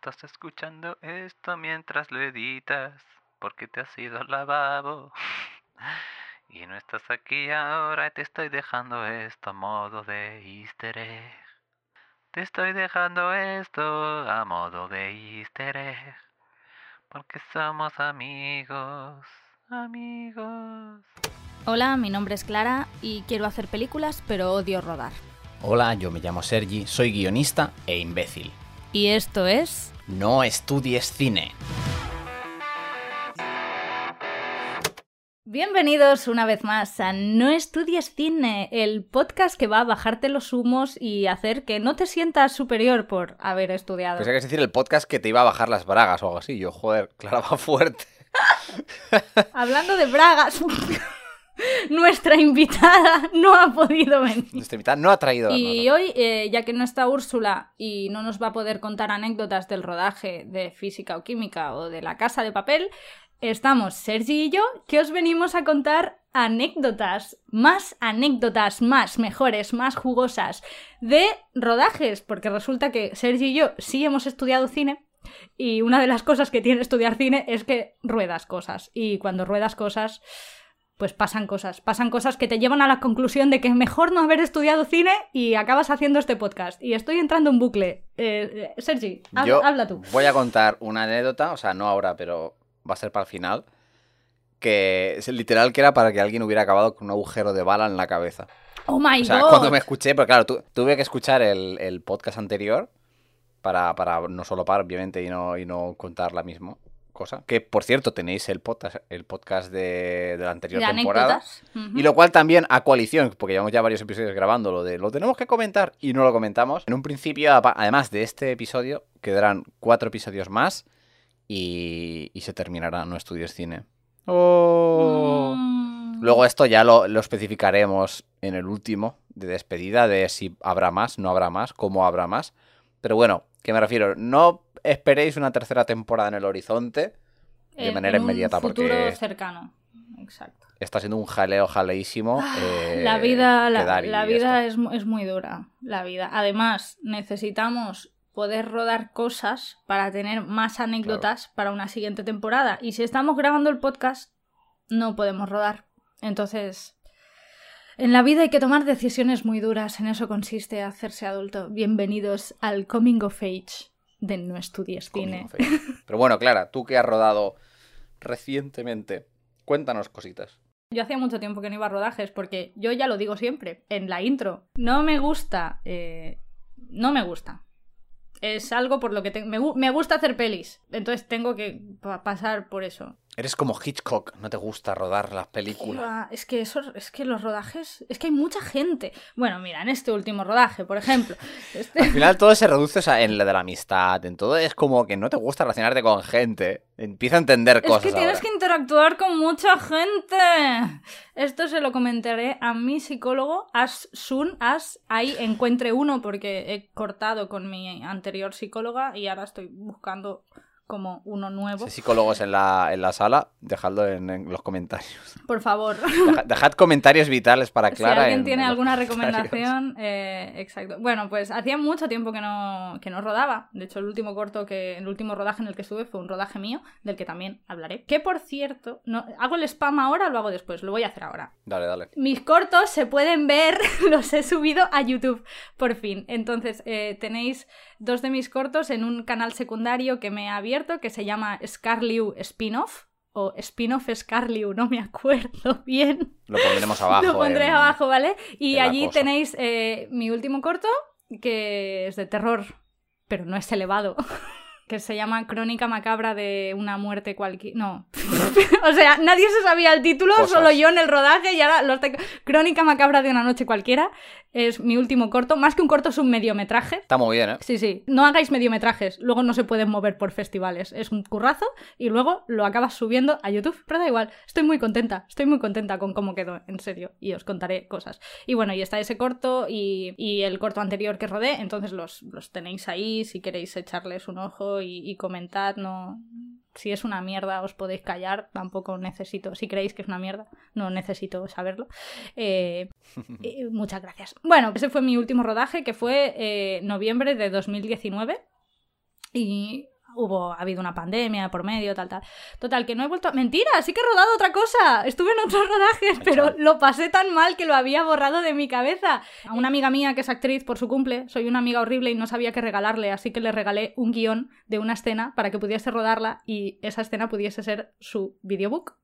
estás escuchando esto mientras lo editas, porque te has ido al lavabo. Y no estás aquí ahora y te estoy dejando esto a modo de easter egg. Te estoy dejando esto a modo de easter egg. Porque somos amigos, amigos. Hola, mi nombre es Clara y quiero hacer películas, pero odio rodar. Hola, yo me llamo Sergi, soy guionista e imbécil. Y esto es... No estudies cine. Bienvenidos una vez más a No estudies cine, el podcast que va a bajarte los humos y hacer que no te sientas superior por haber estudiado. Pensé que es decir el podcast que te iba a bajar las bragas o algo así. Yo, joder, Clara va fuerte. Hablando de bragas, nuestra invitada no ha podido venir. Nuestra invitada no ha traído. Y hoy, eh, ya que no está Úrsula y no nos va a poder contar anécdotas del rodaje de física o química o de la casa de papel, estamos Sergi y yo que os venimos a contar anécdotas, más anécdotas, más mejores, más jugosas de rodajes, porque resulta que Sergi y yo sí hemos estudiado cine. Y una de las cosas que tiene estudiar cine es que ruedas cosas. Y cuando ruedas cosas, pues pasan cosas. Pasan cosas que te llevan a la conclusión de que es mejor no haber estudiado cine y acabas haciendo este podcast. Y estoy entrando en bucle. Eh, eh, Sergi, hab- Yo habla tú. Voy a contar una anécdota, o sea, no ahora, pero va a ser para el final. Que es literal que era para que alguien hubiera acabado con un agujero de bala en la cabeza. Oh my O sea, god. cuando me escuché, porque claro, tu- tuve que escuchar el, el podcast anterior para, para no solo para, obviamente, y no, y no contar la misma cosa. Que, por cierto, tenéis el podcast, el podcast de, de la anterior de temporada. Y lo cual también a coalición, porque llevamos ya varios episodios grabando lo de lo tenemos que comentar y no lo comentamos. En un principio, además de este episodio, quedarán cuatro episodios más y, y se terminará No Estudios Cine. Oh. Mm. Luego esto ya lo, lo especificaremos en el último de despedida de si habrá más, no habrá más, cómo habrá más. Pero bueno, ¿qué me refiero? No esperéis una tercera temporada en el horizonte de manera en inmediata un futuro porque cercano. Exacto. está siendo un jaleo jaleísimo. eh, Ah, la vida, la, vida es, es muy dura. La vida. Además, necesitamos poder rodar cosas para tener más anécdotas para una siguiente temporada. Y si estamos grabando el podcast, no podemos rodar. Entonces, en la vida hay que tomar decisiones muy duras. En eso consiste hacerse adulto. Bienvenidos al Coming of Age de No Estudies Cine. Pero bueno, Clara, tú que has rodado recientemente, cuéntanos cositas. Yo hacía mucho tiempo que no iba a rodajes porque yo ya lo digo siempre, en la intro. No me gusta. eh, no me gusta. Es algo por lo que te- me, me gusta hacer pelis. Entonces tengo que pa- pasar por eso. Eres como Hitchcock, no te gusta rodar las películas. Es que eso, es que los rodajes. Es que hay mucha gente. Bueno, mira, en este último rodaje, por ejemplo. este- Al final todo se reduce o sea, en lo de la amistad, en todo es como que no te gusta relacionarte con gente. Empieza a entender Es cosas que tienes ahora. que interactuar con mucha gente. Esto se lo comentaré a mi psicólogo as soon as ahí encuentre uno porque he cortado con mi anterior psicóloga y ahora estoy buscando como uno nuevo. Si psicólogos en la, en la sala, dejadlo en, en los comentarios. Por favor. Deja- dejad comentarios vitales para si Clara. alguien en- tiene en alguna recomendación, eh, exacto. Bueno, pues hacía mucho tiempo que no, que no rodaba. De hecho, el último corto que, el último rodaje en el que estuve fue un rodaje mío, del que también hablaré. Que por cierto, no, ¿hago el spam ahora o lo hago después? Lo voy a hacer ahora. Dale, dale. Mis cortos se pueden ver, los he subido a YouTube, por fin. Entonces, eh, tenéis dos de mis cortos en un canal secundario que me ha abierto que se llama Scarliu Spin-off. O Spin-off Scarliu, no me acuerdo bien. Lo pondremos abajo. Lo pondré en- abajo, ¿vale? Y allí tenéis eh, mi último corto, que es de terror, pero no es elevado. Que se llama Crónica Macabra de una muerte cualquiera. No. o sea, nadie se sabía el título, Cosas. solo yo en el rodaje y ahora los tengo. Crónica Macabra de una noche cualquiera. Es mi último corto. Más que un corto, es un mediometraje. Está muy bien, ¿eh? Sí, sí. No hagáis mediometrajes, luego no se pueden mover por festivales. Es un currazo y luego lo acabas subiendo a YouTube. Pero da igual, estoy muy contenta, estoy muy contenta con cómo quedó, en serio. Y os contaré cosas. Y bueno, y está ese corto y, y el corto anterior que rodé, entonces los, los tenéis ahí si queréis echarles un ojo y, y comentad, no... Si es una mierda os podéis callar, tampoco necesito, si creéis que es una mierda, no necesito saberlo. Eh, eh, muchas gracias. Bueno, ese fue mi último rodaje, que fue eh, noviembre de 2019. Y hubo, ha habido una pandemia por medio, tal, tal. Total, que no he vuelto a... Mentira, sí que he rodado otra cosa. Estuve en otros rodajes, pero lo pasé tan mal que lo había borrado de mi cabeza. A una amiga mía que es actriz por su cumple, soy una amiga horrible y no sabía qué regalarle, así que le regalé un guion de una escena para que pudiese rodarla y esa escena pudiese ser su videobook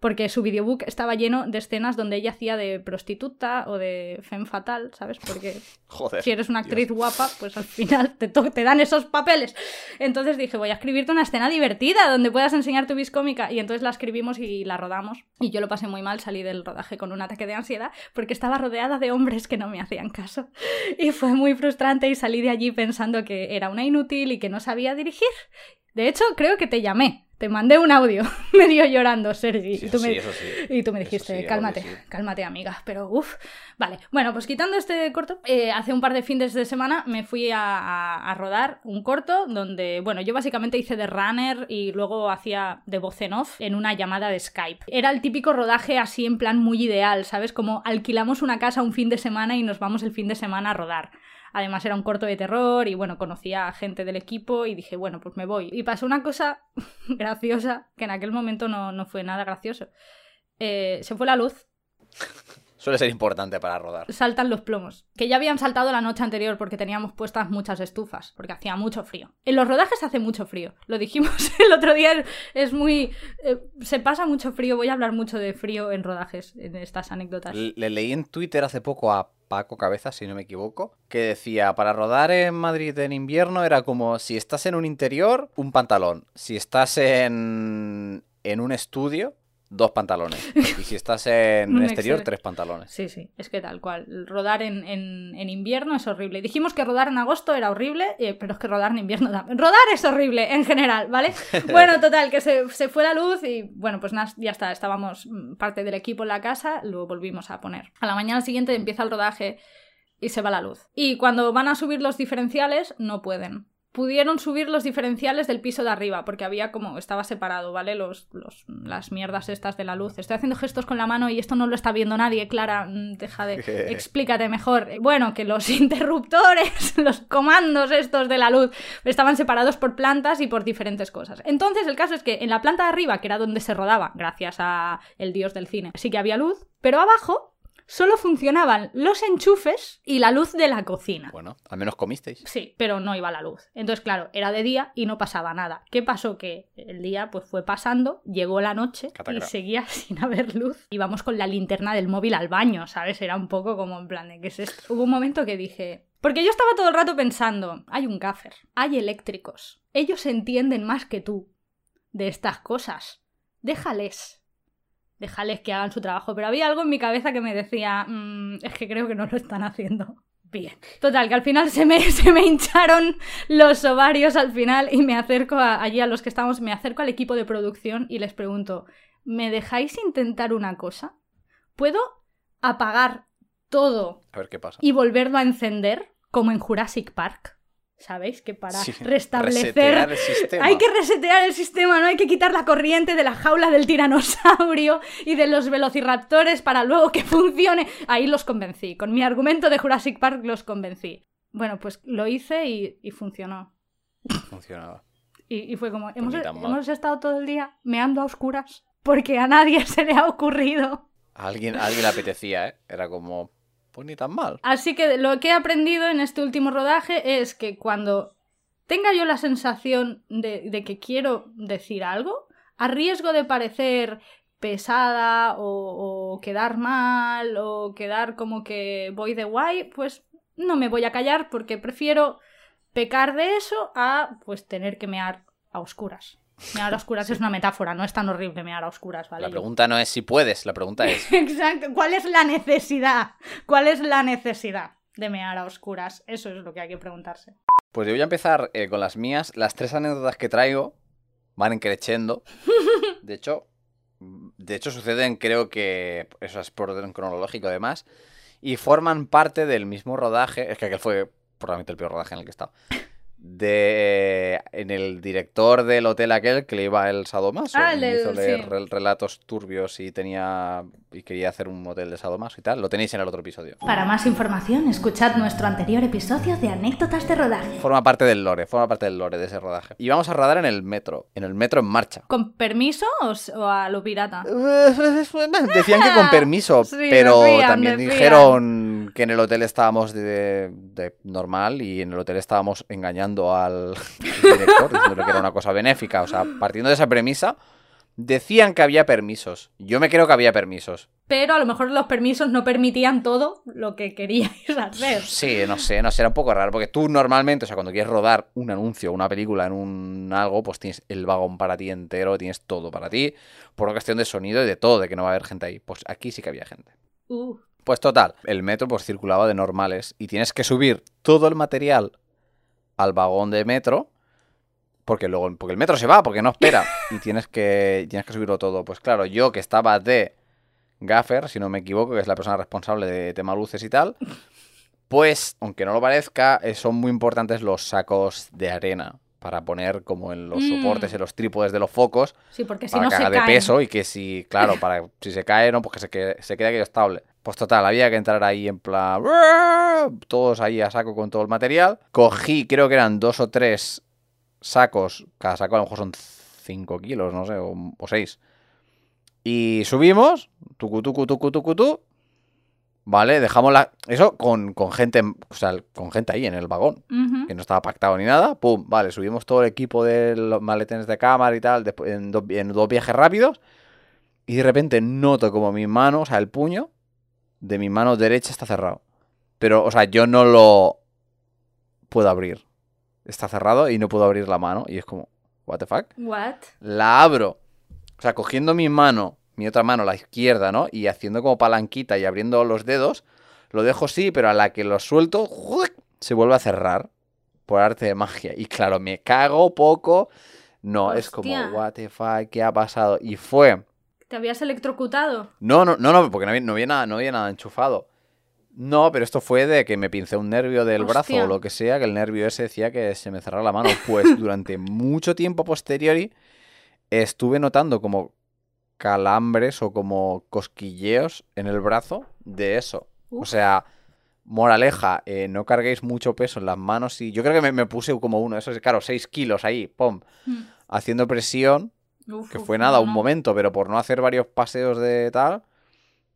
porque su videobook estaba lleno de escenas donde ella hacía de prostituta o de femme fatal, ¿sabes? Porque Joder. si eres una actriz guapa, pues al final te, te dan esos papeles. Entonces dije, voy a escribirte una escena divertida donde puedas enseñar tu vis cómica. Y entonces la escribimos y la rodamos. Y yo lo pasé muy mal, salí del rodaje con un ataque de ansiedad porque estaba rodeada de hombres que no me hacían caso. Y fue muy frustrante y salí de allí pensando que era una inútil y que no sabía dirigir. De hecho, creo que te llamé. Te mandé un audio medio llorando, Sergi. Sí, y, tú eso me, sí, sí. y tú me dijiste, cálmate, cálmate, amiga. Pero uff, vale. Bueno, pues quitando este corto, eh, hace un par de fines de semana me fui a, a- a rodar un corto donde, bueno, yo básicamente hice de runner y luego hacía de voz en off en una llamada de Skype. Era el típico rodaje así en plan muy ideal, ¿sabes? Como alquilamos una casa un fin de semana y nos vamos el fin de semana a rodar. Además era un corto de terror y bueno, conocía a gente del equipo y dije, bueno, pues me voy. Y pasó una cosa graciosa, que en aquel momento no, no fue nada gracioso. Eh, se fue la luz, Suele ser importante para rodar. saltan los plomos. Que ya habían saltado la noche anterior porque teníamos puestas muchas estufas, porque hacía mucho frío. En los rodajes hace mucho frío. Lo dijimos el otro día, es- muy... eh, se pasa mucho frío, voy a hablar mucho de frío en rodajes, en estas anécdotas. Le le leí en Twitter hace poco a Paco Cabeza, si no me equivoco, que decía, para rodar en Madrid en invierno era como si estás en un interior, un pantalón. Si estás en, en un estudio, dos pantalones. Y si estás en exterior, Excel. tres pantalones. Sí, sí, es que tal cual. Rodar en, en- en invierno es horrible. Dijimos que rodar en agosto era horrible, eh, pero es que rodar en invierno también. Rodar es horrible en general, ¿vale? Bueno, total, que se, se fue la luz y bueno, pues nada, ya está. Estábamos mm, parte del equipo en la casa, lo volvimos a poner. A la mañana siguiente empieza el rodaje y se va la luz. Y cuando van a subir los diferenciales, no pueden. Pudieron subir los diferenciales del piso de arriba, porque había como, estaba separado, ¿vale? Los, los- las mierdas estas de la luz. Estoy haciendo gestos con la mano y esto no lo está viendo nadie, Clara, mm, deja de... Explícate mejor. Bueno, que los interruptores, los comandos estos de la luz, estaban separados por plantas y por diferentes cosas. Entonces, el caso es que en la planta de arriba, que era donde se rodaba, gracias a el dios del cine, sí que había luz, pero abajo solo funcionaban los enchufes y la luz de la cocina. Bueno, al menos comisteis. Sí, pero no iba la luz. Entonces, claro, era de día y no pasaba nada. ¿Qué pasó? Que el día pues fue pasando, llegó la noche y seguía sin haber luz. Íbamos con la linterna del móvil al baño, ¿sabes? Era un poco como en plan de ¿qué es esto? Hubo un momento que dije... Porque yo estaba todo el rato pensando, hay un gaffer, hay eléctricos, ellos entienden más que tú de estas cosas. Déjales. Déjales que hagan su trabajo. Pero había algo en mi cabeza que me decía, "Mm, es que creo que no lo están haciendo bien. Total, que al final se me, se me hincharon los ovarios al final y me acerco a- allí a los que estamos, me acerco al equipo de producción y les pregunto, ¿me dejáis intentar una cosa? ¿Puedo apagar todo A ver qué pasa. y volverlo a encender como en Jurassic Park? ¿Sabéis? Que para Sí, restablecer... Hay que resetear el sistema, no hay que quitar la corriente de la jaula del tiranosaurio y de los velociraptores para luego que funcione. Ahí los convencí. Con mi argumento de Jurassic Park los convencí. Bueno, pues lo hice y, y funcionó. Funcionaba. Y, y fue como, hemos, tan mal. hemos estado todo el día meando a oscuras porque a nadie se le ha ocurrido. A alguien, a alguien le apetecía, ¿eh? Era como, pues ni tan mal. Así que lo que he aprendido en este último rodaje es que cuando tenga yo la sensación de, de que quiero decir algo, a riesgo de parecer pesada o, o quedar mal o quedar como que voy de guay, pues no me voy a callar porque prefiero pecar de eso a pues tener que mear a oscuras. Mear a oscuras es una metáfora, no es tan horrible mear a oscuras, ¿vale? La pregunta no es si puedes, la pregunta es, Exacto. ¿Cuál es la necesidad? ¿Cuál es la necesidad de mear a oscuras? Eso es lo que hay que preguntarse. Pues yo voy a empezar eh, con las mías. Las tres anécdotas que traigo van creciendo. De hecho, de hecho suceden, creo que eso es por orden cronológico además, y forman parte del mismo rodaje. Es que aquel fue probablemente el peor rodaje en el que he estado. De en el director del hotel aquel que le iba el sadomaso Ah, el y hizo leer sí. rel- relatos turbios y tenía y quería hacer un hotel de sadomaso y tal. Lo tenéis en el otro episodio. Para más información, escuchad nuestro anterior episodio de anécdotas de rodaje. Forma parte del lore, forma parte del lore de ese rodaje. Y vamos a rodar en el metro, en el metro en marcha. ¿Con permiso o, a lo pirata? Decían que con permiso, Sí, pero también dijeron que en el hotel estábamos de, de normal y en el hotel estábamos engañando al director, diciéndole que era una cosa benéfica. O sea, partiendo de esa premisa, decían que había permisos. Yo me creo que había permisos. Pero a lo mejor los permisos no permitían todo lo que queríais hacer. Sí, no sé, no sé, era un poco raro, porque tú normalmente, o sea, cuando quieres rodar un anuncio, una película en un algo, pues tienes el vagón para ti entero, tienes todo para ti, por una cuestión de sonido y de todo, de que no va a haber gente ahí. Pues aquí sí que había gente. Uh, Pues total, el metro pues circulaba de normales y tienes que subir todo el material al vagón de metro porque luego porque el metro se va, porque no espera y tienes que tienes que subirlo todo. Pues claro, yo que estaba de gaffer, si no me equivoco, que es la persona responsable de tema luces y tal, pues aunque no lo parezca, eh, son muy importantes los sacos de arena para poner como en los Mm. soportes, en los trípodes de los focos sí, porque si para no que se haga de caen. peso y que si, claro, para si se cae, no, pues que se quede, se quede aquello estable. Pues total, había que entrar ahí en plan. Todos ahí a saco con todo el material. Cogí, creo que eran dos o tres sacos. Cada saco a lo mejor son 5 kilos, no sé, o 6. Y subimos. Tucu, tucu, tucu, tucu, tu. Vale, dejamos la. Eso con, con gente. O sea, con gente ahí en el vagón que no estaba pactado ni nada. Pum, vale, subimos todo el equipo de los maletines de cámara y tal en, dos, en dos viajes rápidos. Y de repente noto como mi mano, o sea, el puño de mi mano derecha está cerrado. Pero, o sea, yo no lo puedo abrir. Está cerrado y no puedo abrir la mano. Y es como, ¿What the fuck? What? La abro. O sea, cogiendo mi mano, mi otra mano, la izquierda, ¿no? Y haciendo como palanquita y abriendo los dedos. Lo dejo sí, pero a la que lo suelto, se vuelve a cerrar. Por arte de magia. Y claro, me cago poco. No, es como, Hostia. what the fuck, ¿qué ha pasado? Y fue. ¿Te habías electrocutado? No, no, no, no, porque no había, no había nada, no había nada enchufado. No, pero esto fue de que me pincé un nervio del brazo o lo que sea, que el nervio ese decía que se me cerrara la mano. Pues durante mucho tiempo posteriori estuve notando como calambres o como cosquilleos en el brazo de eso. O sea, moraleja, eh, no carguéis mucho peso en las manos y yo creo que me, me puse como uno, eso es claro, 6 kilos ahí, pum, Mm. haciendo presión Uf, que fue nada, no, un momento, pero por no hacer varios paseos de tal,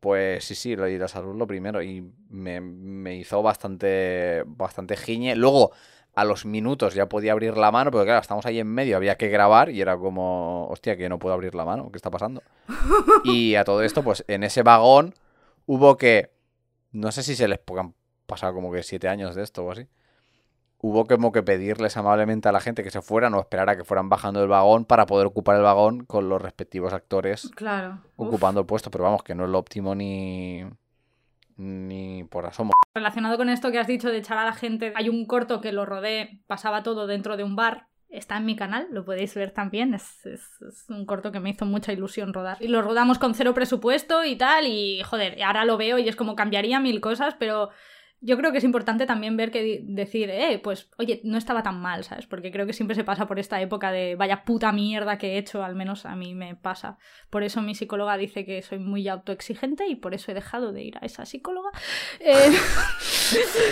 pues sí, sí, lo- y la salud lo primero. Y me, me hizo bastante, bastante giñe. Luego, a los minutos ya podía abrir la mano, pero claro, estamos ahí en medio, había que grabar y era como, hostia, que no puedo abrir la mano, ¿qué está pasando? Y a todo esto, pues en ese vagón hubo que, no sé si se les han pasado como que siete años de esto o así. Hubo como que pedirles amablemente a la gente que se fueran o esperar a que fueran bajando del vagón para poder ocupar el vagón con los respectivos actores Claro. uf. ocupando el puesto. Pero vamos, que no es lo óptimo ni, ni por asomo. Relacionado con esto que has dicho de echar a la gente, hay un corto que lo rodé, pasaba todo dentro de un bar. Está en mi canal, lo podéis ver también. Es, es- es un corto que me hizo mucha ilusión rodar. Y lo rodamos con cero presupuesto y tal. Y joder, ahora lo veo y es como cambiaría mil cosas, pero yo creo que es importante también ver que decir, eh, pues, oye, no estaba tan mal, ¿sabes? Porque creo que siempre se pasa por esta época de vaya puta mierda que he hecho, al menos a mí me pasa. Por eso mi psicóloga dice que soy muy autoexigente y por eso he dejado de ir a esa psicóloga. Eh,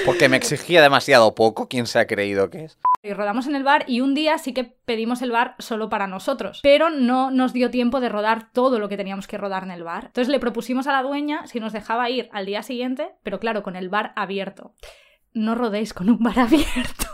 Porque me exigía demasiado poco. ¿Quién se ha creído que es? y rodamos en el bar y un día sí que pedimos el bar solo para nosotros, pero no nos dio tiempo de rodar todo lo que teníamos que rodar en el bar. Entonces le propusimos a la dueña si nos dejaba ir al día siguiente, pero claro, con el bar abierto. No rodéis con un bar abierto.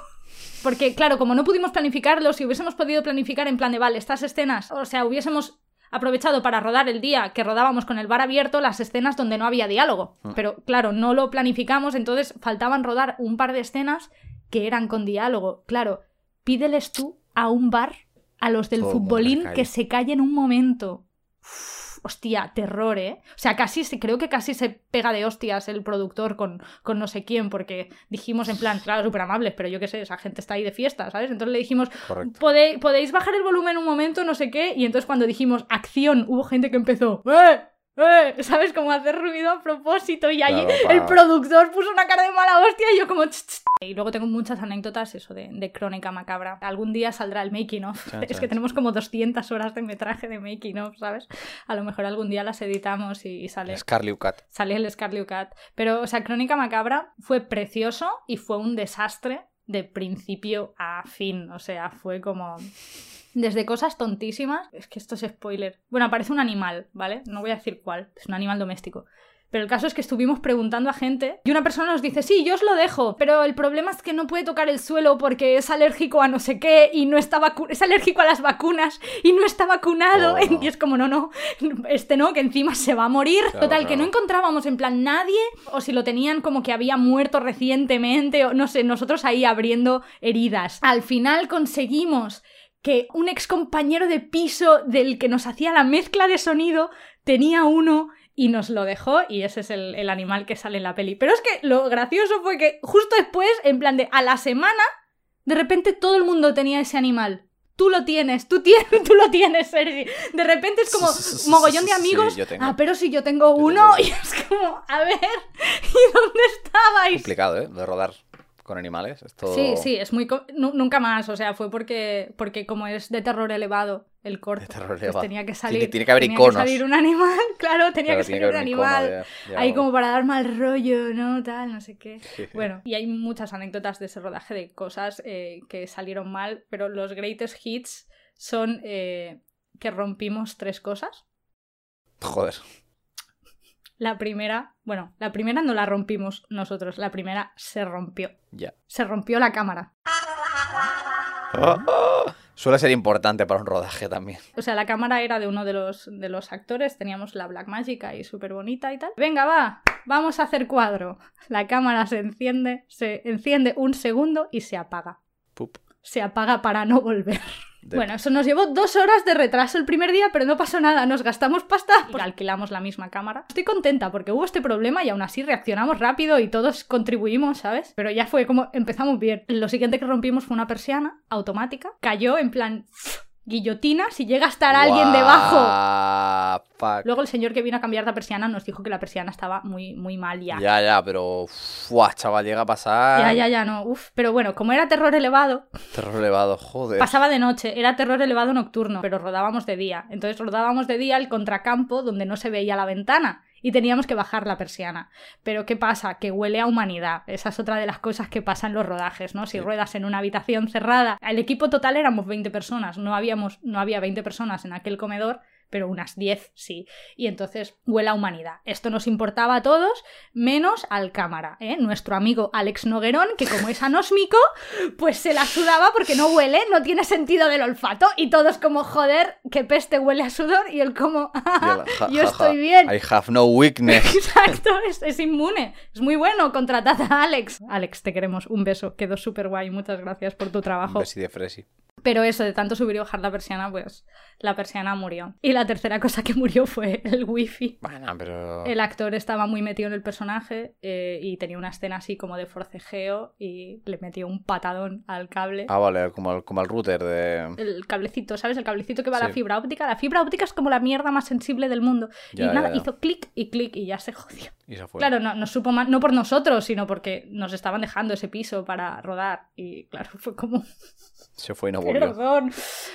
Porque, claro, como no pudimos planificarlo, si hubiésemos podido planificar en plan de, vale, estas escenas, o sea, hubiésemos aprovechado para rodar el día que rodábamos con el bar abierto las escenas donde no había diálogo. Mm. Pero, claro, no lo planificamos, entonces faltaban rodar un par de escenas que eran con diálogo. Claro, pídeles tú a un bar, a los del futbolín, se calle. que se callen un momento. Uf, hostia, terror, ¿eh? O sea, casi se, creo que casi se pega de hostias el productor con, con no sé quién, porque dijimos en plan, claro, súper amables, pero yo qué sé, esa gente está ahí de fiesta, ¿sabes? Entonces le dijimos. "Pode- podéis bajar el volumen un momento, no sé qué, y entonces cuando dijimos acción, hubo gente que empezó, ¡eh! "Eh", ¿sabes? Como hacer ruido a propósito y allí Claro, el productor puso una cara de mala hostia y yo como... "Ch, ch". Y luego tengo muchas anécdotas, eso, de, de crónica macabra. Algún día saldrá el making of. Es que tenemos como 200 horas de metraje de making of, ¿sabes? A lo mejor algún día las editamos y, y sale Scarlet Cat. sale el Scarlet Cat. Pero, o sea, Crónica Macabra fue precioso y fue un desastre de principio a fin. O sea, fue como. Desde cosas tontísimas. Es que esto es spoiler. Bueno, aparece un animal, ¿vale? No voy a decir cuál. Es un animal doméstico. Pero el caso es que estuvimos preguntando a gente y una persona nos dice, sí, yo os lo dejo, pero el problema es que no puede tocar el suelo porque es alérgico a no sé qué y no está vacu- es alérgico a las vacunas y no está vacunado. Oh, no. Y es como, no, no, este no, que encima se va a morir. Claro, Total, que no encontrábamos en plan nadie o si lo tenían como que había muerto recientemente o no sé, nosotros ahí abriendo heridas. Al final conseguimos que un ex compañero de piso del que nos hacía la mezcla de sonido tenía uno y nos lo dejó y ese es el, el animal que sale en la peli. Pero es que lo gracioso fue que justo después, en plan de a la semana, de repente todo el mundo tenía ese animal. Tú lo tienes, tú tienes, tú lo tienes, Sergi. De repente es como mogollón de amigos. yo tengo. Ah, pero si yo tengo Yo uno tengo. y es como, a ver, ¿y dónde estabais? Complicado, ¿eh? De rodar con animales. Esto... Sí, sí, es muy... nunca más, o sea, fue porque, porque como es de terror elevado el corto, De terror pues elevado. tenía que salir... tiene que haber tenía iconos. salir un animal, claro, tenía Claro, que salir un animal. Ahí como para dar mal rollo, ¿no? Tal, no sé qué. Sí. Bueno, y hay muchas anécdotas de ese rodaje de cosas eh, que salieron mal, pero los greatest hits son eh, que rompimos tres cosas. Joder. La primera, bueno, la primera no la rompimos nosotros, la primera se rompió. Ya. Se rompió la cámara. Suele ser importante para un rodaje también. O sea, la cámara era de uno de los, de los actores, teníamos la Black Magic ahí súper bonita y tal. Venga, va, vamos a hacer cuadro. La cámara se enciende, se enciende un segundo y se apaga. Pup. Se apaga para no volver. De- Bueno, eso nos llevó dos horas de retraso el primer día, pero no pasó nada. Nos gastamos pasta y alquilamos la misma cámara. Estoy contenta porque hubo este problema y aún así reaccionamos rápido y todos contribuimos, ¿sabes? Pero ya fue como empezamos bien. Lo siguiente que rompimos fue una persiana automática. Cayó en plan guillotina. Si llega a estar alguien debajo. Fuck. Luego el señor que vino a cambiar la persiana nos dijo que la persiana estaba muy, muy mal ya. Ya, ya, pero. Fuah, chaval, llega a pasar. Ya, ya, ya, no. Uf. Pero bueno, como era terror elevado, Terror elevado, joder. Pasaba de noche, era terror elevado nocturno, pero rodábamos de día. Entonces rodábamos de día el contracampo donde no se veía la ventana y teníamos que bajar la persiana. Pero ¿qué pasa? Que huele a humanidad. Esa es otra de las cosas que pasa en los rodajes, ¿no? Si Sí. ruedas en una habitación cerrada, el equipo total éramos 20 personas, no habíamos no había 20 personas en aquel comedor, pero unas 10 sí. Y entonces huele a humanidad. Esto nos importaba a todos, menos al cámara, ¿eh? Nuestro amigo Alex Noguerón, que como es anósmico, pues se la sudaba porque no huele, no tiene sentido del olfato. Y todos como, joder, qué peste huele a sudor. Y él como, ja- yo estoy bien. I have no weakness. Exacto, es, es inmune. Es muy bueno, contratad a Alex. Alex, te queremos. Un beso, quedó súper guay. Muchas gracias por tu Un trabajo. besi de fresi. Pero eso, de tanto subir y bajar la persiana, pues la persiana murió. Y la tercera cosa que murió fue el wifi. Bueno, pero. El actor estaba muy metido en el personaje eh, y tenía una escena así como de forcejeo y le metió un patadón al cable. Ah, vale, como el, como el router de. El cablecito, ¿sabes? El cablecito que va a la fibra óptica. La fibra óptica es como la mierda más sensible del mundo. Ya, y nada, ya. hizo clic y clic y ya se jodió. Y se fue. Claro, no, nos supo mal, no por nosotros, sino porque nos estaban dejando ese piso para rodar. Y claro, fue como, Se fue y no volvió. perdón.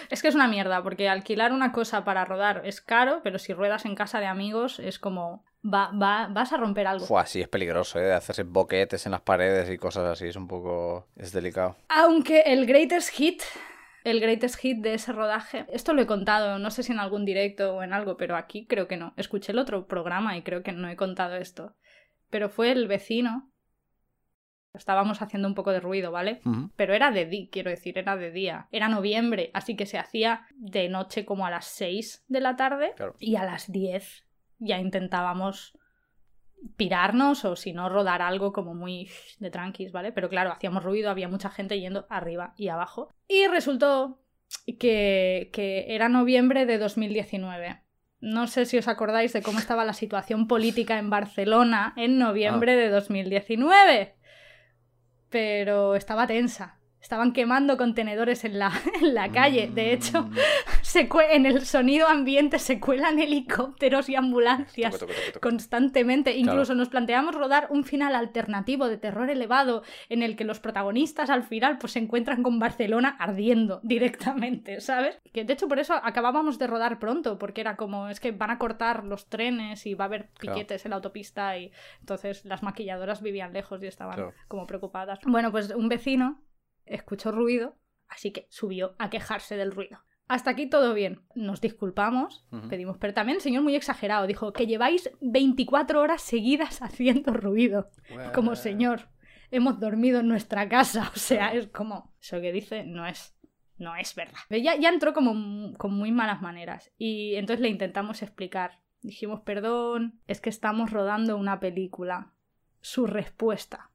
Es que es una mierda, porque alquilar una cosa para rodar es caro, pero si ruedas en casa de amigos es como, va, va, vas a romper algo. Fua, sí, es peligroso, ¿eh? De hacerse boquetes en las paredes y cosas así. Es un poco. Es delicado. Aunque el greatest hit, el greatest hit de ese rodaje, esto lo he contado, no sé si en algún directo o en algo, pero aquí creo que no. Escuché el otro programa y creo que no he contado esto. Pero fue el vecino. Estábamos haciendo un poco de ruido, ¿vale? Pero era de día, quiero decir, era de día. Era noviembre, así que se hacía de noche como a las 6 de la tarde Claro. y a las 10 ya intentábamos pirarnos o si no rodar algo como muy de tranquis, ¿vale? Pero claro, hacíamos ruido, había mucha gente yendo arriba y abajo. Y resultó que, que era noviembre de 2019. No sé si os acordáis de cómo estaba la situación política en Barcelona en noviembre de 2019. Pero estaba tensa. Estaban quemando contenedores en la, en la calle. De hecho, Mm, se en el sonido ambiente se cuelan helicópteros y ambulancias constantemente. Incluso Claro. nos planteamos rodar un final alternativo de terror elevado en el que los protagonistas al final pues se encuentran con Barcelona ardiendo directamente, ¿sabes? Que de hecho por eso acabábamos de rodar pronto, porque era como es que van a cortar los trenes y va a haber Claro. piquetes en la autopista y entonces las maquilladoras vivían lejos y estaban Claro. como preocupadas. Bueno, pues un vecino escuchó ruido, así que subió a quejarse del ruido. Hasta aquí todo bien. Nos disculpamos, pedimos, pero también el señor muy exagerado dijo que lleváis 24 horas seguidas haciendo ruido. Como señor, hemos dormido en nuestra casa. O sea, es como, eso que dice no es, no es verdad. Ya, ya entró como con muy malas maneras y entonces le intentamos explicar. Dijimos, perdón, es que estamos rodando una película. Su respuesta.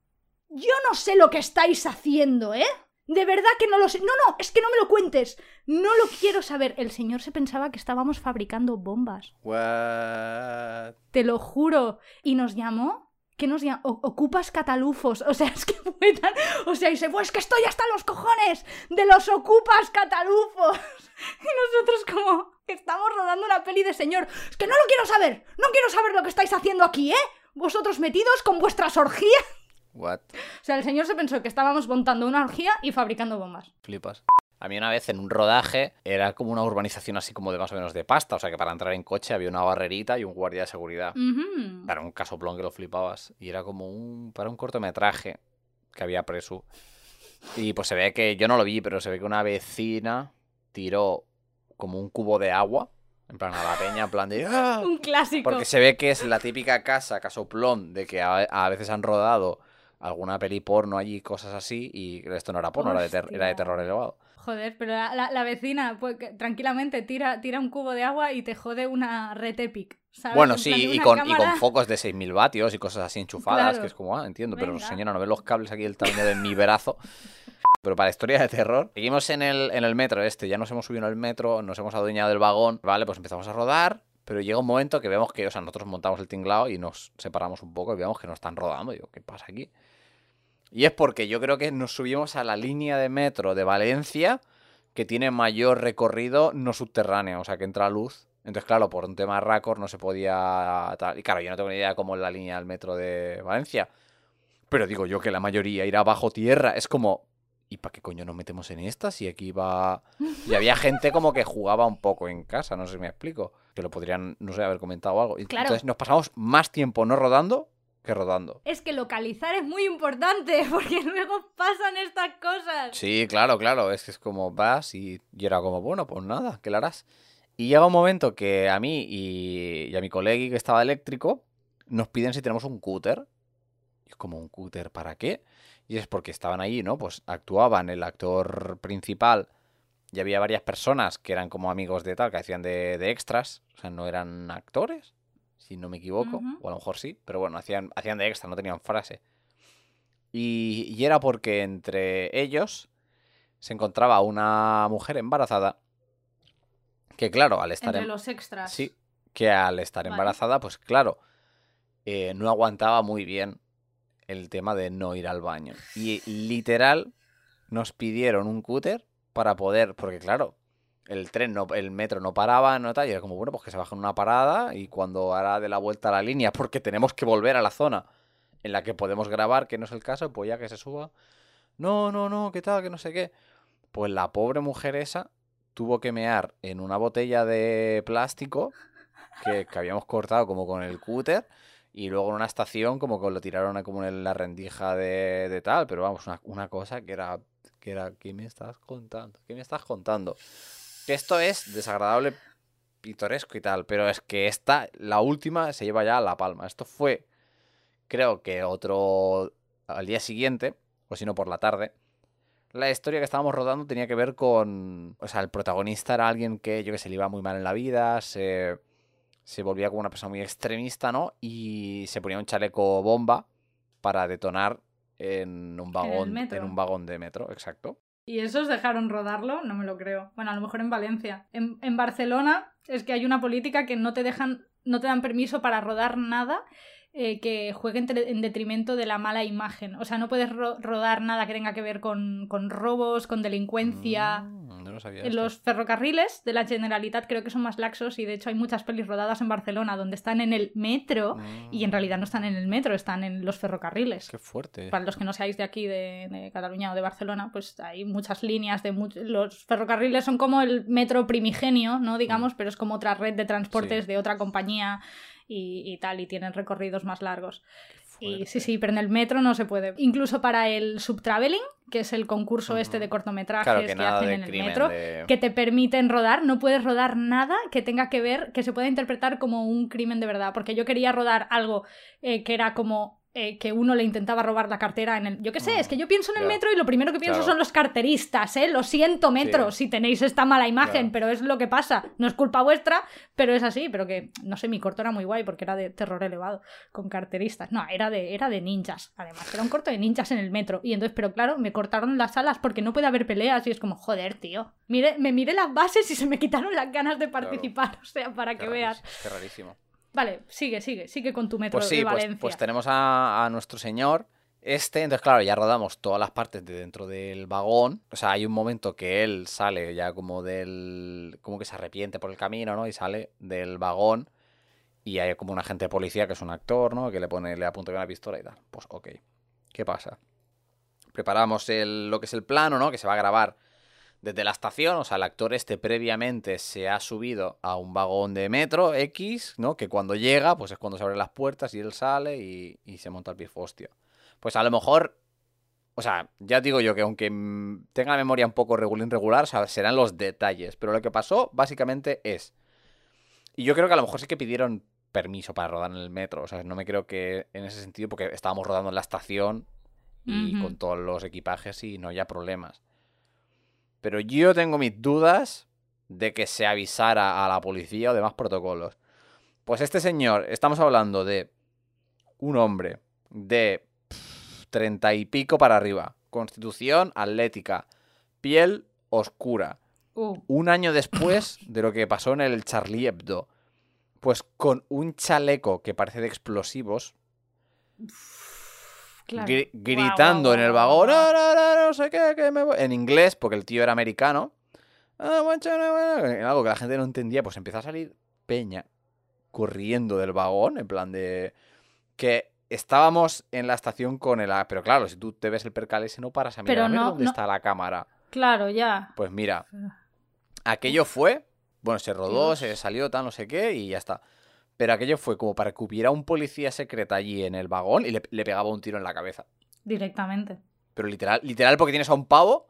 Yo no sé lo que estáis haciendo, ¿eh? De verdad que no lo sé. No, no, es que no me lo cuentes. No lo quiero saber. El señor se pensaba que estábamos fabricando bombas. What? Te lo juro. Y nos llamó. ¿Qué nos llamó? Ocupas catalufos. O sea, es que fue tan. O sea, y se fue, es que estoy hasta los cojones de los ocupas catalufos. Y nosotros, como. Estamos rodando una peli de señor. Es que no lo quiero saber. No quiero saber lo que estáis haciendo aquí, ¿eh? Vosotros metidos con vuestras orgías. What? O sea, el señor se pensó que estábamos montando una orgía y fabricando bombas. Flipas. A mí una vez en un rodaje era como una urbanización así como de más o menos de pasta, o sea que para entrar en coche había una barrerita y un guardia de seguridad. Ujú. Era un casoplón que lo flipabas. Y era como un. para un cortometraje que había preso. Y pues se ve que. Yo no lo vi, pero se ve que una vecina tiró como un cubo de agua. En plan a la peña, en plan de. ¡Ah! Un clásico. Porque se ve que es la típica casa, casoplón, de que a, a veces han rodado alguna peli porno allí, cosas así, y esto no era porno, era de, era terror elevado. Joder, pero la, la- la vecina pues, tranquilamente tira, tira un cubo de agua y te jode una red epic. ¿sabes? Bueno, En sí, y con, y con focos de 6.000 vatios y cosas así enchufadas, Claro. que es como, ah, entiendo, pero Venga. señora, no ve los cables aquí el tamaño de mi brazo. Pero para historia de terror, seguimos en el, en el metro este, ya nos hemos subido en el metro, nos hemos adueñado del vagón, vale, pues empezamos a rodar, pero llega un momento que vemos que, o sea, nosotros montamos el tinglado y nos separamos un poco y vemos que nos están rodando. Digo, ¿qué pasa aquí? Y es porque yo creo que nos subimos a la línea de metro de Valencia que tiene mayor recorrido no subterráneo, o sea, que entra luz. Entonces, claro, por un tema raccord no se podía tal. Y claro, yo no tengo ni idea cómo es la línea del metro de Valencia. Pero digo yo que la mayoría irá bajo tierra. Es como, ¿y para qué coño nos metemos en esta? Si aquí va. Y había gente como que jugaba un poco en casa, no sé si me explico. Que lo podrían, no sé, haber comentado algo. Claro. Entonces nos pasamos más tiempo no rodando que rodando. Es que localizar es muy importante porque luego pasan estas cosas. Sí, claro, claro. Es que es como vas y, y era como, bueno, pues nada, ¿qué le harás? Y llega un momento que a mí y, y a mi colegui que estaba eléctrico nos piden si tenemos un cúter. Y es como, ¿un cúter para qué? Y es porque estaban ahí, ¿no? Pues actuaban el actor principal y había varias personas que eran como amigos de tal, que hacían de, de extras. O sea, no eran actores, si no me equivoco. O a lo mejor sí, pero bueno, hacían, hacían de extra, no tenían frase. Y, y era porque entre ellos se encontraba una mujer embarazada que claro, al estar Entre en- los extras. sí, que al estar Vale. embarazada, pues claro, eh, no aguantaba muy bien el tema de no ir al baño. Y literal nos pidieron un cúter para poder, porque claro, el tren, no, el metro no paraba, no tal, y era como, bueno, pues que se baja en una parada y cuando hará de la vuelta a la línea, porque tenemos que volver a la zona en la que podemos grabar, que no es el caso, pues ya que se suba. No, no, no, ¿qué tal? Que no sé qué. Pues la pobre mujer esa tuvo que mear en una botella de plástico que, que habíamos cortado como con el cúter y luego en una estación como que lo tiraron como en la rendija de, de tal, pero vamos, una, una cosa que era, que era, ¿qué me estás contando? ¿Qué me estás contando? Que esto es desagradable, pintoresco y tal, pero es que esta, la última, se lleva ya a la palma. Esto fue, creo que otro, al día siguiente, o si no por la tarde, la historia que estábamos rodando tenía que ver con. O sea, el protagonista era alguien que yo que se le iba muy mal en la vida, se, se volvía como una persona muy extremista, ¿no? Y se ponía un chaleco bomba para detonar en un vagón, en un vagón de metro, exacto. ¿Y esos dejaron rodarlo? No me lo creo. Bueno, a lo mejor en Valencia. En, Barcelona es que hay una política que no te dejan, no te dan permiso para rodar nada eh, que juegue en, en detrimento de la mala imagen. O sea, no puedes ro- rodar nada que tenga que ver con, con robos, con delincuencia. Mm, no sabía esto. los ferrocarriles de la Generalitat creo que son más laxos y de hecho hay muchas pelis rodadas en Barcelona donde están en el metro y en Mm, realidad no están en el metro, están en los ferrocarriles. Qué fuerte. Para los que no seáis de aquí, de, de Cataluña o de Barcelona, pues hay muchas líneas de much- los ferrocarriles son como el metro primigenio, ¿no? Digamos, pero es como otra red de transportes Mm. Sí. de otra compañía y, y tal, y tienen recorridos más largos. Y sí, sí, pero en el metro no se puede. Incluso para el subtraveling, que es el concurso este de cortometrajes Claro que, hacen en el metro, de- que te permiten rodar, no puedes rodar nada que tenga que ver, que se pueda interpretar como un crimen de verdad. Porque yo quería rodar algo eh, que era como eh, que uno le intentaba robar la cartera en el. Yo qué sé, es que yo pienso en el metro y lo primero que pienso Claro. son los carteristas, ¿eh? Lo siento, metro, si tenéis esta mala imagen, Claro. pero es lo que pasa. No es culpa vuestra, pero es así. Pero que, no sé, mi corto era muy guay porque era de terror elevado, con carteristas. No, era de, era de ninjas, además. Era un corto de ninjas en el metro. Y entonces, pero claro, me cortaron las alas porque no puede haber peleas y es como, joder, tío. Mire, me miré las bases y se me quitaron las ganas de participar. O sea, para Qué que veas. Qué rarísimo. Vale, sigue, sigue, sigue con tu metro Pues sí, de pues, Valencia. pues tenemos a, a nuestro señor. Este, entonces, claro, ya rodamos todas las partes de dentro del vagón. O sea, hay un momento que él sale ya como del. como que se arrepiente por el camino, ¿no? Y sale del vagón. Y hay como un agente de policía que es un actor, ¿no? Que le pone, le apunta con una pistola y tal. Pues ok. ¿Qué pasa? Preparamos el, lo que es el plano, ¿no? Que se va a grabar desde la estación. O sea, el actor este previamente se ha subido a un vagón de metro X, ¿no? Que cuando llega, pues es cuando se abren las puertas y él sale y, y se monta el pifostio. Pues a lo mejor. O sea, ya digo yo que aunque tenga la memoria un poco regular, regular, o sea, serán los detalles. Pero lo que pasó, básicamente, es. Y yo creo que a lo mejor sí que pidieron permiso para rodar en el metro. O sea, no me creo que en ese sentido, porque estábamos rodando en la estación y con todos los equipajes y no haya problemas. Pero yo tengo mis dudas de que se avisara a la policía o demás protocolos. Pues este señor, estamos hablando de un hombre de treinta y pico para arriba, constitución atlética, piel oscura, Uh, un año después de lo que pasó en el Charlie Hebdo, pues con un chaleco que parece de explosivos, claro. gritando en el vagón, guau. "No, no, no, no sé qué, que me voy", en inglés, porque el tío era americano, "Ah, guacho, no, bueno", en algo que la gente no entendía, pues empieza a salir peña corriendo del vagón, en plan de que estábamos en la estación con el... Pero claro, si tú te ves el percal ese no paras a mirar Pero a ver no- dónde no- está la cámara. Claro, ya. Pues mira, aquello fue, bueno, se rodó, Dios. se salió, tal, no sé qué, y ya está. Pero aquello fue como para que hubiera un policía secreta allí en el vagón y le, le pegaba un tiro en la cabeza. Directamente. Pero literal, literal porque tienes a un pavo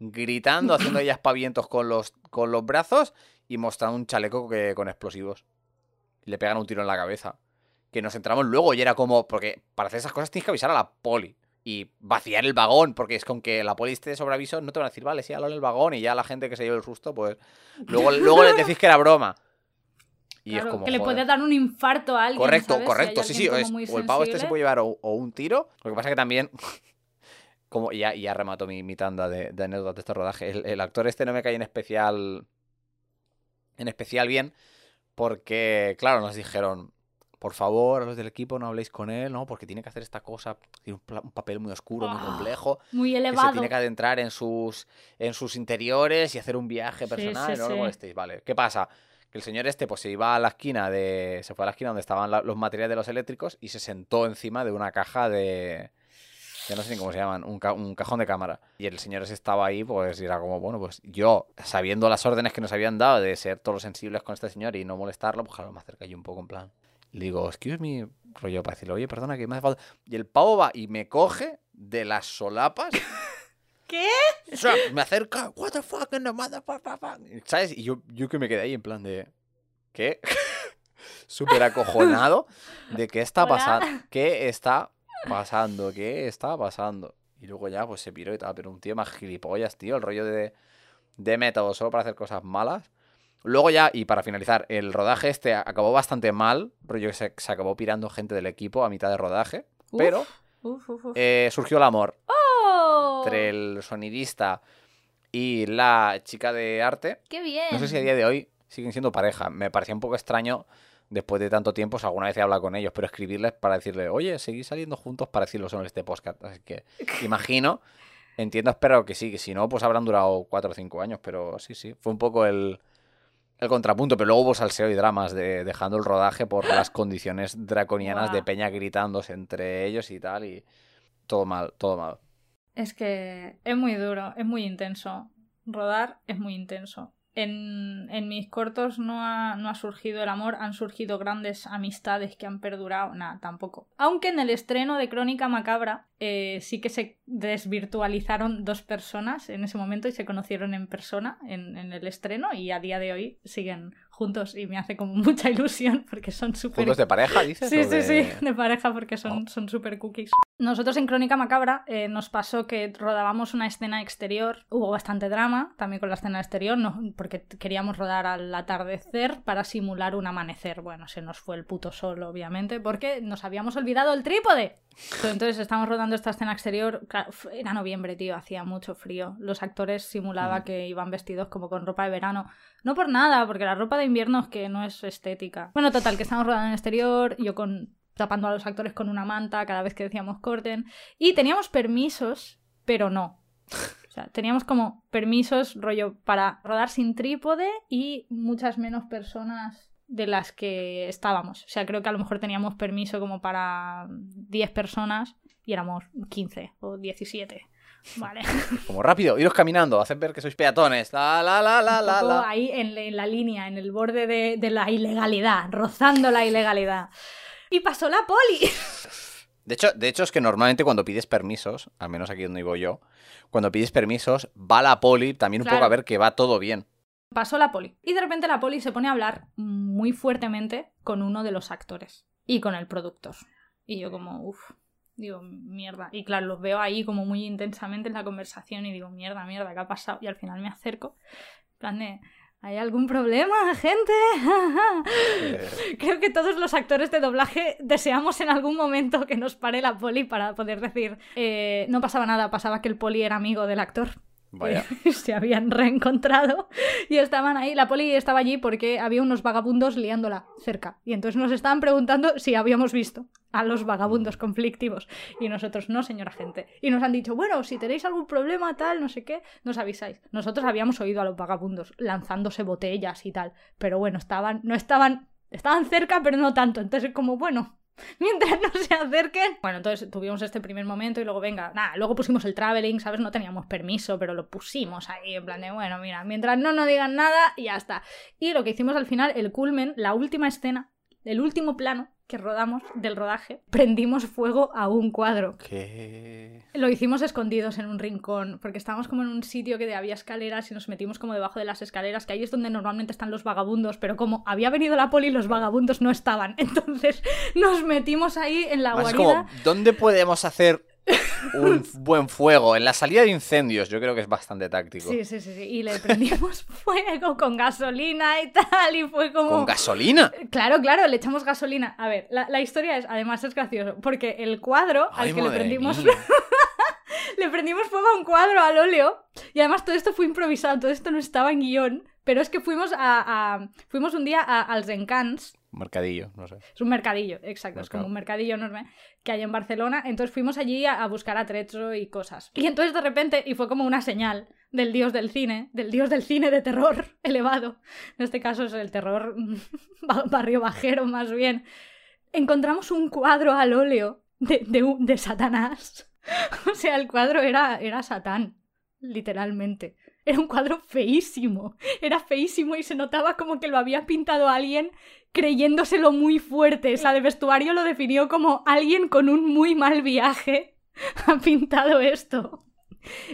gritando, haciendo ahí aspavientos con los, con los brazos y mostrando un chaleco que, con explosivos. Y le pegan un tiro en la cabeza. Que nos entramos luego y era como, porque para hacer esas cosas tienes que avisar a la poli. Y vaciar el vagón, porque es con que la poli esté de sobreaviso, no te van a decir, vale, sí, en el vagón y ya la gente que se lleve el susto, pues luego, luego les decís que era broma. Y Claro, es como, que le puede dar un infarto a alguien. Correcto, correcto, sí, sí. es- o el pavo este se puede llevar o, o un tiro. Lo que pasa que también, como ya, ya remato mi, mi tanda de, de anécdotas de este rodaje, el, el actor este no me cae en especial, en especial bien, porque, claro, nos dijeron, por favor, a los del equipo no habléis con él, ¿no? Porque tiene que hacer esta cosa, tiene un, un papel muy oscuro, muy Ah, complejo, Muy que se elevado. tiene que adentrar en sus, en sus interiores y hacer un viaje Sí, personal, sí, no lo sí. molestéis, vale. ¿Qué pasa? Que el señor este pues se iba a la esquina de... Se fue a la esquina donde estaban la- los materiales de los eléctricos y se sentó encima de una caja de... Ya no sé ni cómo se llaman, un, ca- un cajón de cámara. Y el señor ese estaba ahí, pues y era como, bueno, pues yo, sabiendo las órdenes que nos habían dado de ser todos sensibles con este señor y no molestarlo, pues claro, me acerqué yo un poco en plan. Le digo, excuse me, rollo, para decirle, oye, perdona, que me hace falta. Y el pavo va y me coge de las solapas. ¿Qué? Me acerca, what the fuck, the motherfucker, ¿sabes? Y yo, yo que me quedé ahí en plan de, ¿qué? Súper acojonado de qué está pasando, qué está pasando, qué está pasando. Y luego ya, pues se piró y tal, pero un tío más gilipollas, tío, el rollo de, de método solo para hacer cosas malas. Luego ya, y para finalizar, el rodaje este acabó bastante mal, rollo que se, se acabó pirando gente del equipo a mitad de rodaje, Uf, pero uf, uf. eh, surgió el amor ¡Oh! Entre el sonidista y la chica de arte. ¡Qué bien! No sé si a día de hoy siguen siendo pareja. Me parecía un poco extraño después de tanto tiempo, si alguna vez he hablado con ellos, pero escribirles para decirle, oye, seguís saliendo juntos para decirlo en este podcast. Así que imagino entiendo, espero que sí, que si no, pues habrán durado cuatro o cinco años, pero sí, sí, fue un poco el, el contrapunto, pero luego hubo salseo y dramas de dejando el rodaje por las condiciones draconianas de. Peña gritándose entre ellos y tal, y todo mal, todo mal. Es que es muy duro, es muy intenso. Rodar es muy intenso. En, en mis cortos no ha, no ha surgido el amor, han surgido grandes amistades que han perdurado. Nada, tampoco. Aunque en el estreno de Crónica Macabra eh, sí que se desvirtualizaron dos personas en ese momento y se conocieron en persona en, en el estreno y a día de hoy siguen juntos y me hace como mucha ilusión porque son súper ¿Puntos de pareja, dices? Sí, sí, sí, de pareja porque son Oh. son súper cookies. Nosotros en Crónica Macabra eh, nos pasó que rodábamos una escena exterior, hubo bastante drama también con la escena exterior, no, porque queríamos rodar al atardecer para simular un amanecer. Bueno, se nos fue el puto sol, obviamente, porque nos habíamos olvidado el trípode. Entonces estábamos rodando esta escena exterior, claro, era noviembre, tío, hacía mucho frío. Los actores simulaba Mm. que iban vestidos como con ropa de verano. No por nada, porque la ropa de invierno es que no es estética. Bueno, total, que estamos rodando en exterior, yo con tapando a los actores con una manta cada vez que decíamos corten. Y teníamos permisos, pero no. O sea, teníamos como permisos, rollo, para rodar sin trípode y muchas menos personas de las que estábamos. O sea, creo que a lo mejor teníamos permiso como para 10 personas y éramos 15 o 17. Vale. Como rápido, iros caminando, haced ver que sois peatones. La, la, la, la, la, ahí en, en la línea, en el borde de, de la ilegalidad, rozando la ilegalidad. Y pasó la poli. De hecho, de hecho, es que normalmente cuando pides permisos, al menos aquí donde vivo yo, cuando pides permisos, va la poli también un Claro. poco a ver que va todo bien. Pasó la poli. Y de repente la poli se pone a hablar muy fuertemente con uno de los actores y con el productor. Y yo como, uff, digo, mierda. Y claro, los veo ahí como muy intensamente en la conversación y digo, mierda, mierda, ¿qué ha pasado? Y al final me acerco, en plan de, ¿hay algún problema, gente? Creo que todos los actores de doblaje deseamos en algún momento que nos pare la poli para poder decir, eh, no pasaba nada, pasaba que el poli era amigo del actor. Vaya. se habían reencontrado y estaban ahí. La poli estaba allí porque había unos vagabundos liándola cerca. Y entonces nos estaban preguntando si habíamos visto a los vagabundos conflictivos. Y nosotros, no, señora gente. Y nos han dicho, bueno, si tenéis algún problema, tal, no sé qué, nos avisáis. Nosotros habíamos oído a los vagabundos lanzándose botellas y tal. Pero bueno, estaban, no estaban, estaban cerca, pero no tanto. Entonces, como, bueno, mientras no se acerquen. Bueno, entonces tuvimos este primer momento y luego, venga, nada, luego pusimos el traveling, ¿sabes? No teníamos permiso, pero lo pusimos ahí, en plan de, bueno, mira, mientras no nos digan nada, ya está. Y lo que hicimos al final, el culmen, la última escena, el último plano que rodamos del rodaje, prendimos fuego a un cuadro. ¿Qué? Lo hicimos escondidos en un rincón, porque estábamos como en un sitio que había escaleras y nos metimos como debajo de las escaleras, que ahí es donde normalmente están los vagabundos, pero como había venido la poli, los vagabundos no estaban. Entonces nos metimos ahí en la Más es guarida. como, ¿dónde podemos hacer un buen fuego? En la salida de incendios, yo creo que es bastante táctico. Sí, sí, sí, sí. Y le prendimos fuego con gasolina y tal, y fue como... ¿Con gasolina? Claro, claro, le echamos gasolina. A ver, la, la historia es, además es gracioso, porque el cuadro Ay, al que le prendimos, le prendimos fuego a un cuadro al óleo, y además todo esto fue improvisado, todo esto no estaba en guion, pero es que fuimos a, a- fuimos un día a, als Encants, Un mercadillo, no sé. es un mercadillo, exacto, es como un mercadillo enorme que hay en Barcelona. Entonces fuimos allí a, a buscar atrecho y cosas. Y entonces de repente, y fue como una señal del dios del cine, del dios del cine de terror elevado, en este caso es el terror ba- barrio bajero más bien, encontramos un cuadro al óleo de, de Satanás. O sea, el cuadro era, era Satán, literalmente. Era un cuadro feísimo. Era feísimo y se notaba como que lo había pintado alguien creyéndoselo muy fuerte. La de vestuario lo definió como alguien con un muy mal viaje ha pintado esto.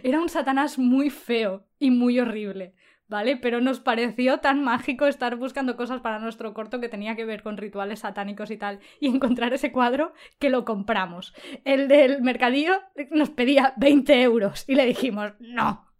Era un Satanás muy feo y muy horrible, ¿vale? Pero nos pareció tan mágico estar buscando cosas para nuestro corto que tenía que ver con rituales satánicos y tal, y encontrar ese cuadro que lo compramos. El del mercadillo nos pedía 20 euros y le dijimos, no,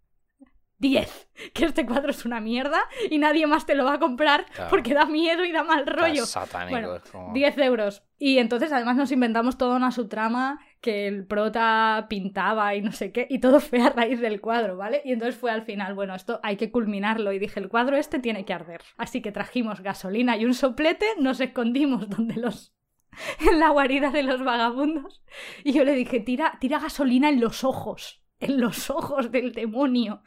10, que este cuadro es una mierda y nadie más te lo va a comprar Claro. porque da miedo y da mal rollo. Satánico. Bueno, es como- 10 euros. Y entonces además nos inventamos toda una subtrama que el prota pintaba y no sé qué, y todo fue a raíz del cuadro, ¿vale? Y entonces fue al final, bueno, esto hay que culminarlo y dije, el cuadro este tiene que arder. Así que trajimos gasolina y un soplete, nos escondimos donde los... en la guarida de los vagabundos y yo le dije, tira, tira gasolina en los ojos en los ojos del demonio.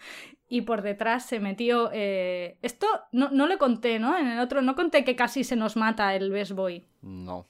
Y por detrás se metió. eh, Esto no, no le conté, ¿no? En el otro no conté que casi se nos mata el Best Boy. No.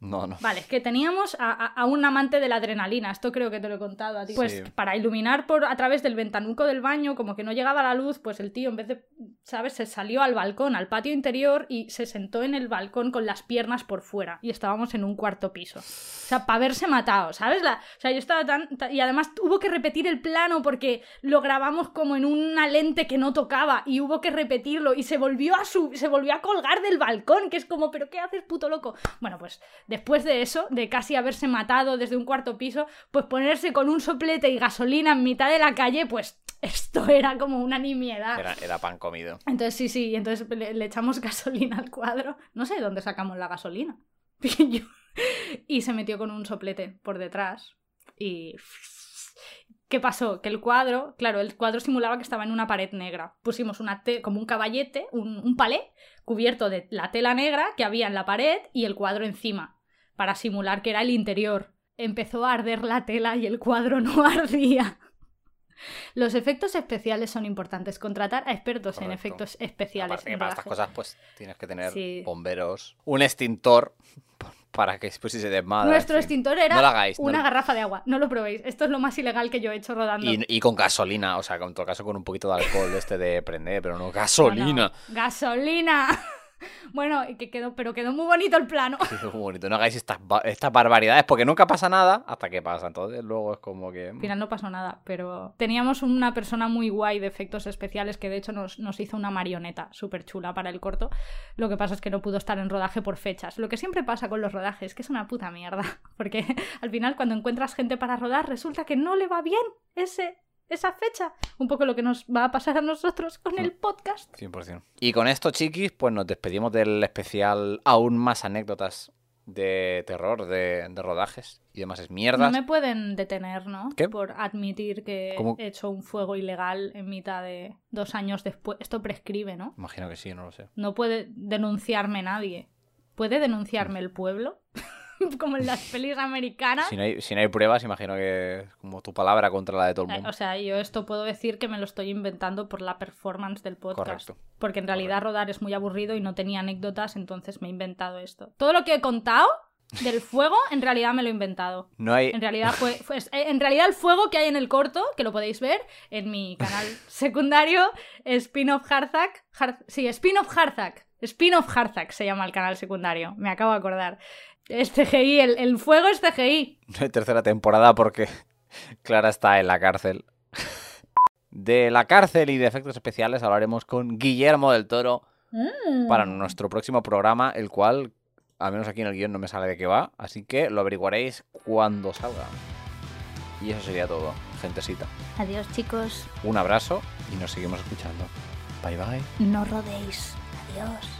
No, no. Vale, es que teníamos a, a- a un amante de la adrenalina, esto creo que te lo he contado a ti. Pues para iluminar por a través del ventanuco del baño, como que no llegaba la luz, pues el tío en vez de, ¿sabes? Se salió al balcón, al patio interior y se sentó en el balcón con las piernas por fuera. Y estábamos en un cuarto piso. O sea, para haberse matado, ¿sabes? La- o sea, yo estaba tan, ta- Y además hubo que repetir el plano porque lo grabamos como en una lente que no tocaba y hubo que repetirlo y se volvió a sub- se volvió a colgar del balcón, que es como, ¿pero qué haces, puto loco? Bueno, pues después de eso, de casi haberse matado desde un cuarto piso, pues ponerse con un soplete y gasolina en mitad de la calle, pues esto era como una nimiedad. Era, era pan comido. Entonces sí, sí, entonces le, le echamos gasolina al cuadro. No sé de dónde sacamos la gasolina. Y se metió con un soplete por detrás. Y... ¿Qué pasó? Que el cuadro, claro, el cuadro simulaba que estaba en una pared negra. Pusimos una te- como un caballete, un, un palé, cubierto de la tela negra que había en la pared y el cuadro encima, para simular que era el interior. Empezó a arder la tela y el cuadro no ardía. Los efectos especiales son importantes. Contratar a expertos en Correcto. efectos especiales. Aparte en para estas cosas, pues tienes que tener Sí. bomberos, un extintor para que después si se desmadra. Nuestro en fin. extintor era No hagáis. no una lo- garrafa de agua. No lo probéis. Esto es lo más ilegal que yo he hecho rodando. Y, y con gasolina, o sea, en todo caso con un poquito de alcohol este de prender, pero no gasolina. Bueno, gasolina. bueno, que quedó, pero quedó muy bonito el plano. Sí, muy bonito. No hagáis estas, ba- estas barbaridades porque nunca pasa nada hasta que pasa. Entonces luego es como que... Al final no pasó nada, pero teníamos una persona muy guay de efectos especiales que de hecho nos, nos hizo una marioneta súper chula para el corto. Lo que pasa es que no pudo estar en rodaje por fechas. Lo que siempre pasa con los rodajes, que es una puta mierda. Porque al final cuando encuentras gente para rodar resulta que no le va bien ese, esa fecha. Un poco lo que nos va a pasar a nosotros con el podcast. 100%. Y con esto, chiquis, pues nos despedimos del especial aún más anécdotas de terror, de, de rodajes y demás es No mierdas. me pueden detener, ¿no? ¿Qué? Por admitir que ¿Cómo? he hecho un fuego ilegal en mitad de dos años después. Esto prescribe, ¿no? Imagino que sí, no lo sé. No puede denunciarme nadie. ¿Puede denunciarme el pueblo? Como en las pelis americanas. Si no, hay, si no hay pruebas, imagino que es como tu palabra contra la de todo el Eh, mundo. O sea, yo esto puedo decir que me lo estoy inventando por la performance del podcast. Correcto. Porque en realidad rodar es muy aburrido y no tenía anécdotas, entonces me he inventado esto. Todo lo que he contado del fuego, en realidad me lo he inventado. No hay... En realidad fue, eh, en realidad el fuego que hay en el corto, que lo podéis ver en mi canal secundario, Spin-off Harzak. Har- sí, Spin-off Harzak. Spin-off Harzak se llama el canal secundario, me acabo de acordar. Es CGI, el, el fuego es CGI. No hay tercera temporada porque Clara está en la cárcel. De la cárcel y de efectos especiales hablaremos con Guillermo del Toro para nuestro próximo programa, el cual, al menos aquí en el guion, no me sale de qué va, así que lo averiguaréis cuando salga. Y eso sería todo, gentecita. Adiós chicos, Un abrazo y nos seguimos escuchando. Bye bye. no rodéis. Adiós.